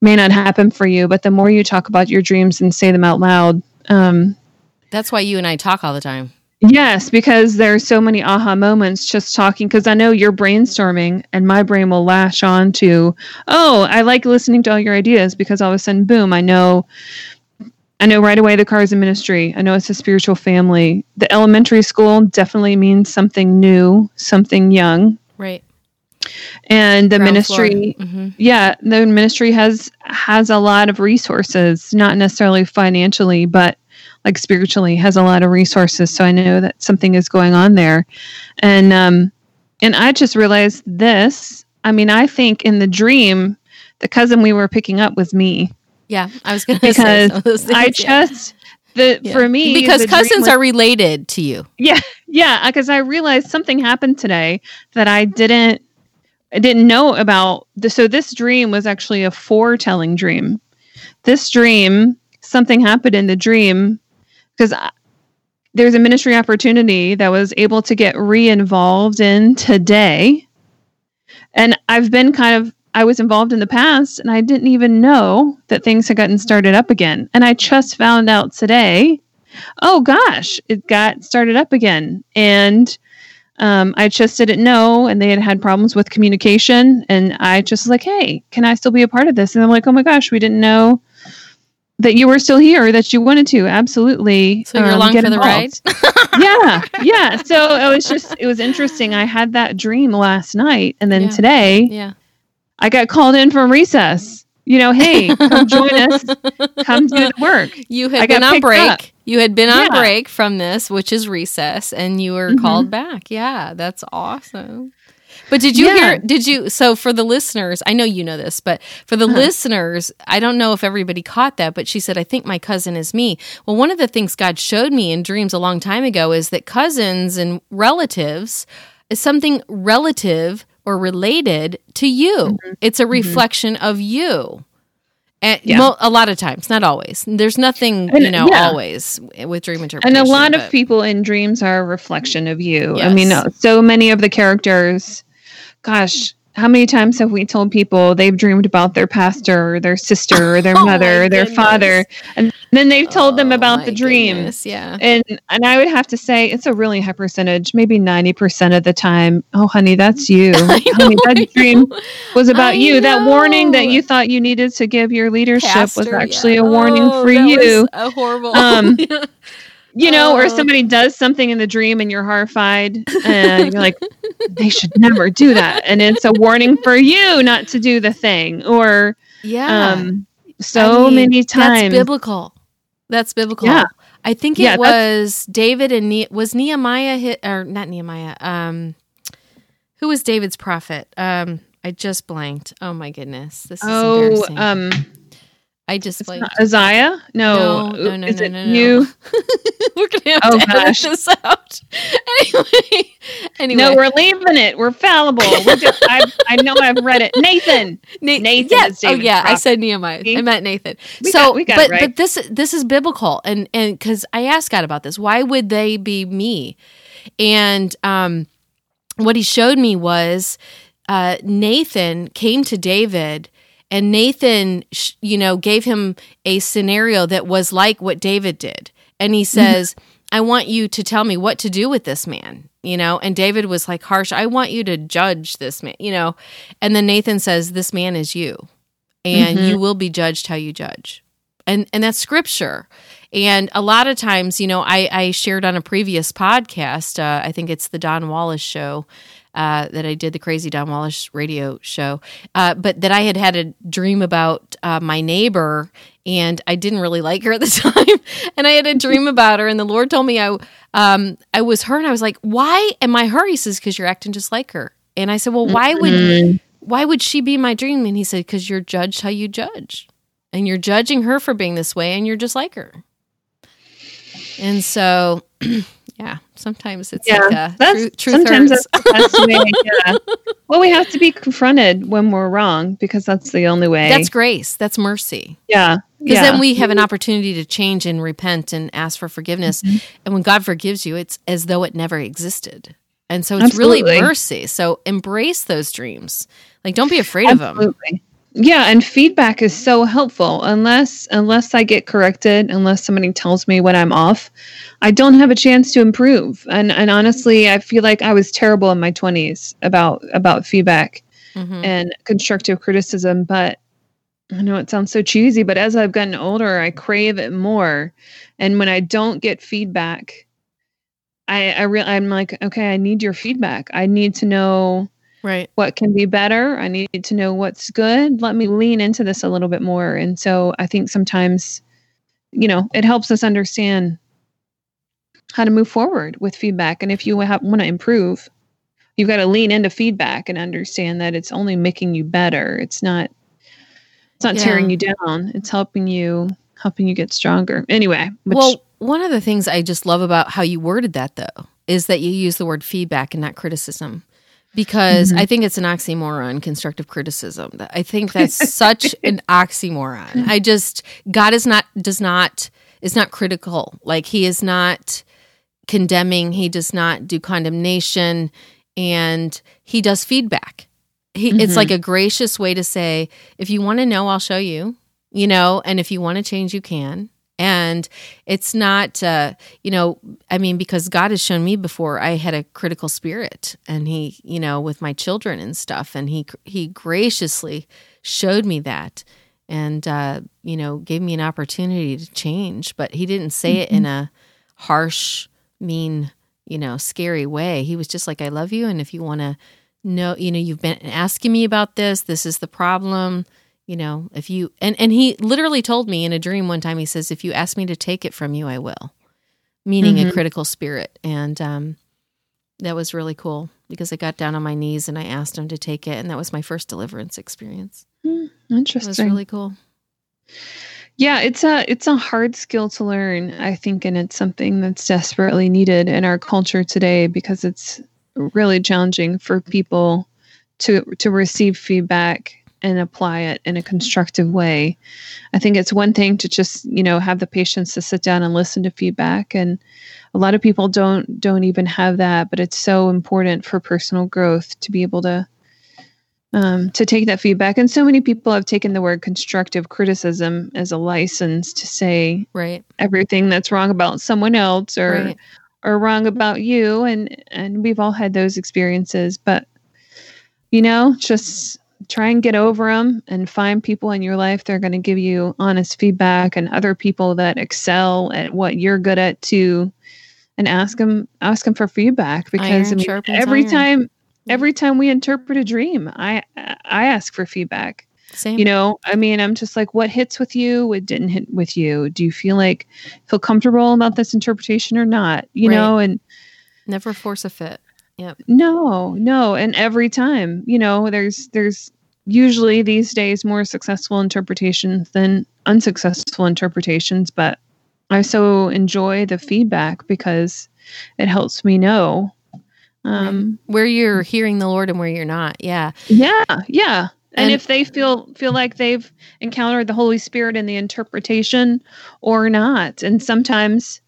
may not happen for you, but the more you talk about your dreams and say them out loud, um, that's why you and i talk all the time yes, because there are so many aha moments just talking. Because I know you're brainstorming, and my brain will lash on to, oh, I like listening to all your ideas because all of a sudden, boom, I know. I know right away the car is a ministry. I know it's a spiritual family. The elementary school definitely means something new, something young. right and the Ground ministry Mhm. yeah the ministry has has a lot of resources not necessarily financially but like spiritually has a lot of resources so i know that something is going on there and um and i just realized this i mean i think in the dream the cousin we were picking up was me yeah i was gonna say because some of those things, i just the Yeah. for me because cousins was- are related to you yeah, yeah, because I realized something happened today that I didn't I didn't know about. The, so this dream was actually a foretelling dream. This dream, something happened in the dream because there's a ministry opportunity that was able to get re-involved in today. And I've been kind of I was involved in the past and I didn't even know that things had gotten started up again. And I just found out today oh gosh, it got started up again. And um, I just didn't know, and they had had problems with communication. And I just was like, hey, can I still be a part of this? And I'm like, oh my gosh, we didn't know that you were still here, that you wanted to. Absolutely. so you're um, along for the ride yeah. Yeah. So it was just, it was interesting. I had that dream last night. And then Yeah. today yeah I got called in from recess. You know, hey, come join us, come do the work. you had got been on break up. you had been on Yeah. break from this which is recess and you were Mhm. called back yeah that's awesome but did you Yeah. hear did you so for the listeners i know you know this but for the Uh-huh. listeners i don't know if everybody caught that but she said i think my cousin is me well one of the things god showed me in dreams a long time ago is that cousins and relatives is something relative or related to you Mm-hmm. it's a reflection of you and Yeah. well, a lot of times, not always. There's nothing, And, you know, yeah. always with dream interpretation. And a lot of people in dreams are a reflection of you. I mean, so many of the characters, gosh, how many times have we told people they've dreamed about their pastor or their sister or their Oh, mother or their goodness. father? And then they've told them Oh, about the dream. goodness, Yeah. And and I would have to say it's a really high percentage, maybe 90% of the time. Oh, honey, that's you. honey, that dream was about I you. That warning that you thought you needed to give your leadership was actually yeah. a warning Oh, for that you. was a horrible. Um, you know, or Oh. somebody does something in the dream and you're horrified and you're like, they should never do that. And it's a warning for you not to do the thing. Or yeah. um so I mean, many times. That's biblical. That's biblical. Yeah. I think Yeah, it was David and ne- was Nehemiah hit or not Nehemiah. Um, who was David's prophet? Um, I just blanked. Oh my goodness, this is oh, embarrassing. um I just blanked. Isaiah? No. No, no, no, no, no, no. you? We're gonna gonna have Oh, to gosh. edit this out. Anyway, anyway, No, we're leaving it. We're fallible. We're just, I, I know I've read it. Nathan. Na- Nathan Yeah. is Oh yeah, I said Nehemiah. I meant Nathan. We so, got- we got but right. but this this is biblical, and and because I asked God about this, why would they be me? And um, what He showed me was uh, Nathan came to David. And Nathan, you know, gave him a scenario that was like what David did. And he says, I want you to tell me what to do with this man, you know? And David was like, harsh, I want you to judge this man, you know? And then Nathan says, This man is you, and you will be judged how you judge. And and that's scripture. And a lot of times, you know, I, I shared on a previous podcast, uh, I think it's the Don Wallace show, uh, that I did the Crazy Don Wallace radio show, uh, but that I had had a dream about uh, my neighbor, and I didn't really like her at the time, and I had a dream about her, and the Lord told me I um I was her, and I was like, why am I her? He says, because you're acting just like her, and I said, well, why would why would she be my dream? And he said, because you're judged how you judge, and you're judging her for being this way, and you're just like her. And so, yeah, sometimes it's Yeah, like true, truth sometimes hurts. that's the way. Yeah. Well, we have to be confronted when we're wrong because that's the only way. That's grace. That's mercy. yeah. Because Yeah. then we have an opportunity to change and repent and ask for forgiveness. Mm-hmm. And when God forgives you, it's as though it never existed. And so it's really mercy. So embrace those dreams. Like, don't be afraid of them. Yeah, and feedback is so helpful. Unless unless I get corrected, unless somebody tells me when I'm off, I don't have a chance to improve. And and honestly, I feel like I was terrible in my 20s about about feedback Mhm. and constructive criticism, but I know it sounds so cheesy, but as I've gotten older, I crave it more. And when I don't get feedback, I I re- I'm like, okay, I need your feedback. I need to know Right. what can be better. I need to know what's good. Let me lean into this a little bit more. And so I think sometimes, you know, it helps us understand how to move forward with feedback. And if you ha- want to improve, you've got to lean into feedback and understand that it's only making you better. It's not it's not Yeah. tearing you down. It's helping you helping you get stronger. Anyway, which, well, one of the things I just love about how you worded that, though, is that you use the word feedback and not criticism. Because Mm-hmm. I think it's an oxymoron, constructive criticism. I think that's such an oxymoron. I just God is not does not is not critical. Like he is not condemning. He does not do condemnation, and he does feedback. He, It's Mhm. like a gracious way to say, if you want to know, I'll show you. You know, and if you want to change, you can. And it's not, uh, you know, I mean, because God has shown me before, I had a critical spirit, and He, you know, with my children and stuff, and He He graciously showed me that, and uh, you know, gave me an opportunity to change. But He didn't say it in a harsh, mean, you know, scary way. He was just like, "I love you, and if you want to know, you know, you've been asking me about this. This is the problem." You know if you and and he literally told me in a dream one time he says if you ask me to take it from you i will meaning a Mhm. critical spirit. And um that was really cool because i got down on my knees and i asked him to take it. And that was my first deliverance experience. Hmm, it was really cool. Yeah, it's a it's a hard skill to learn, I think, and it's something that's desperately needed in our culture today because it's really challenging for people to to receive feedback and apply it in a constructive way. I think it's one thing to just, you know, have the patience to sit down and listen to feedback and a lot of people don't don't even have that, but it's so important for personal growth to be able to um, to take that feedback. And so many people have taken the word constructive criticism as a license to say right everything that's wrong about someone else or right or wrong about you. And and we've all had those experiences, but you know, just try and get over them and find people in your life that are going to give you honest feedback and other people that excel at what you're good at too and ask them ask them for feedback because I mean, every iron. time mm-hmm. every time we interpret a dream i i ask for feedback. Same. You know i mean i'm just like what hits with you? What didn't hit with you? Do you feel like feel comfortable about this interpretation or not? You Right. know and never force a fit no no and every time you know there's there's usually these days more successful interpretations than unsuccessful interpretations but I so enjoy the feedback because it helps me know um, where you're hearing the Lord and where you're not. Yeah. Yeah, yeah. And, And- if they feel feel like they've encountered the Holy Spirit in the interpretation or not, and sometimes,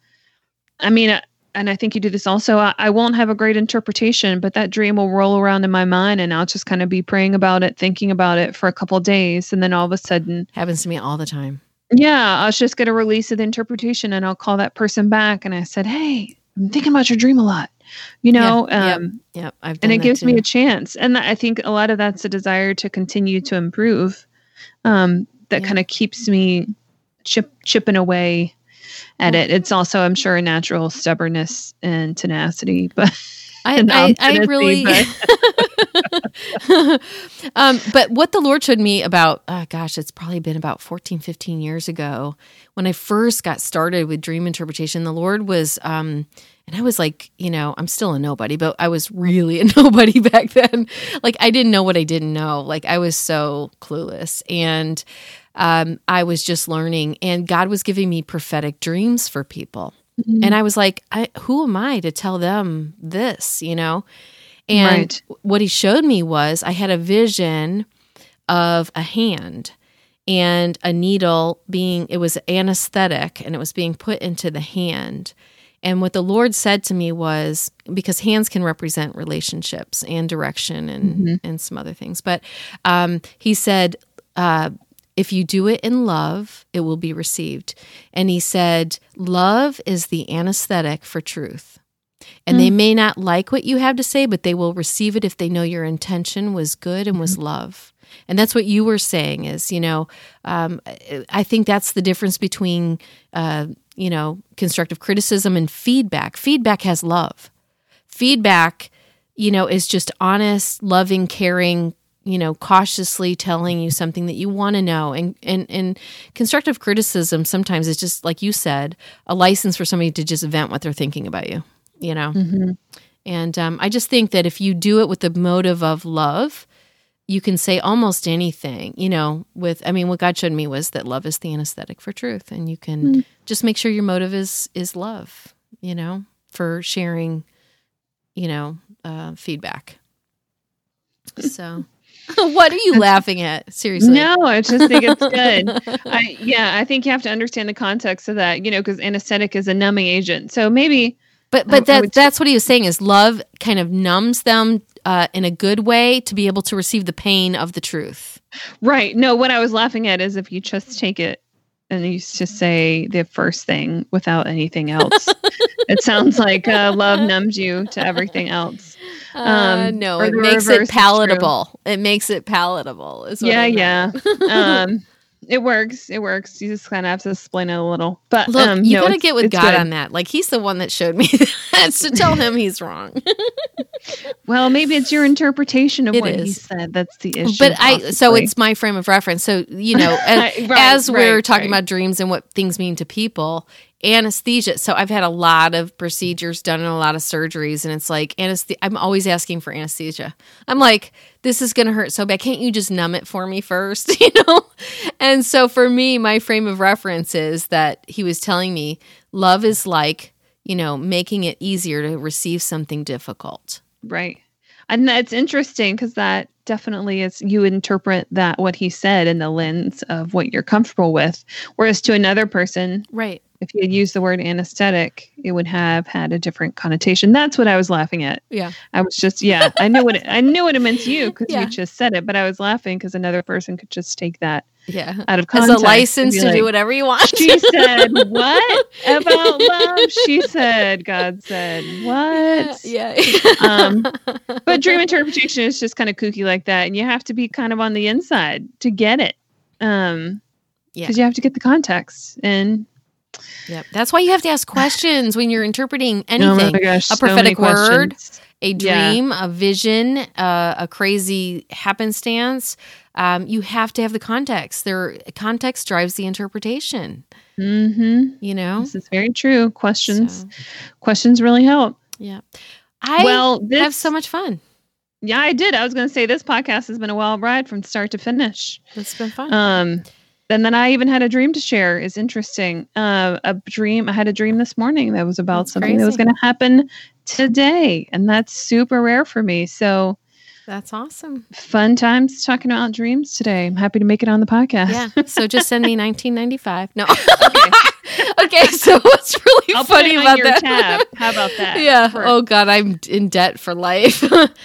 I mean, and I think you do this also. I, I won't have a great interpretation, but that dream will roll around in my mind, and I'll just kind of be praying about it, thinking about it for a couple days, and then all of a sudden, Happens to me all the time. yeah, I'll just get a release of the interpretation, and I'll call that person back, and I said, "Hey, I'm thinking about your dream a lot," you know. Yeah, um. I've done and it gives me a chance and i think a lot of that's a desire to continue to improve um, that Yeah. kind of keeps me chip chipping away at it it's also i'm sure a natural stubbornness and tenacity but I, I, I really. um, but what the Lord showed me about, uh, gosh, it's probably been about 14, 15 years ago when I first got started with dream interpretation. The Lord was, um, and I was like, you know, I'm still a nobody, but I was really a nobody back then. Like, I didn't know what I didn't know. Like, I was so clueless. And um, I was just learning, and God was giving me prophetic dreams for people. And I was like, I, who am I to tell them this, you know? And Right. what he showed me was I had a vision of a hand and a needle being, it was anesthetic and it was being put into the hand. And what the Lord said to me was because hands can represent relationships and direction and, and some other things. But um, he said, uh, if you do it in love, it will be received. And he said, love is the anesthetic for truth. And they may not like what you have to say, but they will receive it if they know your intention was good and was love. And that's what you were saying is, you know, um, I think that's the difference between, uh, you know, constructive criticism and feedback. Feedback has love. Feedback, you know, is just honest, loving, caring, you know, cautiously telling you something that you want to know. And, and, and constructive criticism sometimes is just, like you said, a license for somebody to just vent what they're thinking about you, you know? And um, I just think that if you do it with the motive of love, you can say almost anything, you know, with, I mean, what God showed me was that love is the anesthetic for truth. And you can just make sure your motive is, is love, you know, for sharing, you know, uh, feedback. So, what are you laughing at? Seriously. no i just think it's good I, yeah i think you have to understand the context of that you know because anesthetic is a numbing agent so maybe But but I that would- that's what he was saying is love kind of numbs them uh, in a good way to be able to receive the pain of the truth. Right. No, what I was laughing at is if you just take it and you just say the first thing without anything else. it sounds like uh, love numbs you to everything else. Uh, Um, no, it makes it is palatable. It makes it palatable. Is what Yeah, yeah. um, it works. It works. You just kind of have to explain it a little. But Look, um, you no, gotta get with God good. on that. Like he's the one that showed me that. so tell him he's wrong. Well, maybe it's your interpretation of It what he said. That's the issue. but I so it's my frame of reference. So you know, as, Right, as we're right, talking right. about dreams and what things mean to people, anesthesia. So I've had a lot of procedures done and a lot of surgeries, and it's like anesthesia. I'm always asking for anesthesia. I'm like, this is going to hurt so bad. Can't you just numb it for me first? You know. And so for me, my frame of reference is that he was telling me love is like you know making it easier to receive something difficult. Right. And that's interesting because that definitely is you interpret that what he said in the lens of what you're comfortable with. Whereas to another person, Right. If you had used the word anesthetic, it would have had a different connotation. That's what I was laughing at. Yeah. I was just, yeah, I knew what it, I knew what it meant to you because Yeah. you just said it, but I was laughing because another person could just take that Yeah. out of context. As a license to like, do whatever you want. She said what about love? She said God said what? Yeah. Um, but dream interpretation is just kind of kooky like that, and you have to be kind of on the inside to get it. Um, Yeah. because you have to get the context and Yep. That's why you have to ask questions when you're interpreting Oh my anything. gosh, a so prophetic word, questions. a Yeah. dream, a vision, uh, a crazy happenstance. Um, you have to have the context. There, context drives the interpretation. Mhm. You know. This is very true. Questions, So, questions really help. yeah. I well, this have so much fun. Yeah, I did. I was going to say this podcast has been a wild ride from start to finish. It's been fun. Um, and then I even had a dream to share. Is interesting. Uh, a dream. I had a dream this morning that was about That's something that was going to happen today, and that's super rare for me. So That's awesome. fun times talking about dreams today. I'm happy to make it on the podcast. Yeah. So just send me 1995. No. okay. So what's really I'll funny about that? tab. How about that? Yeah. For- Oh God, I'm in debt for life.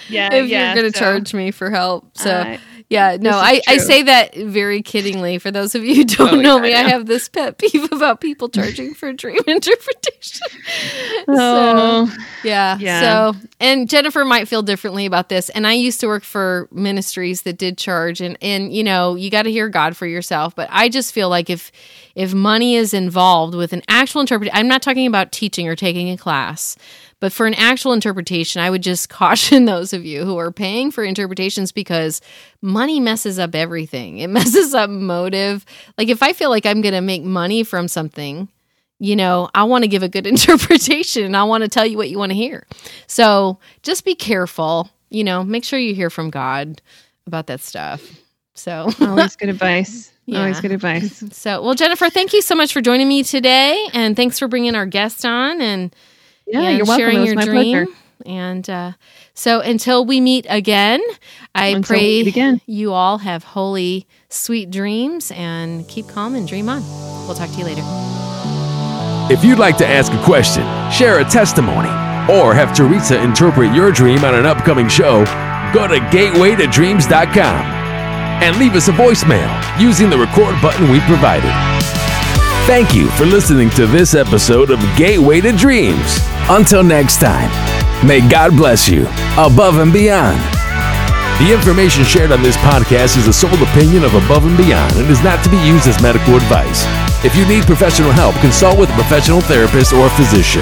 yeah. if yeah, you're going to so, charge me for help. So uh, yeah, no, I, I say that very kiddingly. For those of you who don't Oh, know yeah, me, I I have this pet peeve about people charging for dream interpretation. so oh, yeah. Yeah. So, and Jennifer might feel differently about this. And I used to work for ministries that did charge, and and you know, you got to hear God for yourself. But I just feel like if if money is involved with an actual interpretation, I'm not talking about teaching or taking a class. But for an actual interpretation, I would just caution those of you who are paying for interpretations because money messes up everything. It messes up motive. Like if I feel like I'm going to make money from something, you know, I want to give a good interpretation and I want to tell you what you want to hear. So just be careful, you know, make sure you hear from God about that stuff. So, always good advice. Always good advice. so well, Jennifer, thank you so much for joining me today, and thanks for bringing our guest on and Yeah, and you're sharing was your dream. pleasure. And uh, so, until we meet again, I Until pray again. you all have holy, sweet dreams and keep calm and dream on. We'll talk to you later. If you'd like to ask a question, share a testimony, or have Teresa interpret your dream on an upcoming show, go to gatewaytodreams.com and leave us a voicemail using the record button we provided. Thank you for listening to this episode of Gateway to Dreams. Until next time, may God bless you above and beyond. The information shared on this podcast is the sole opinion of Above and Beyond and is not to be used as medical advice. If you need professional help, consult with a professional therapist or physician.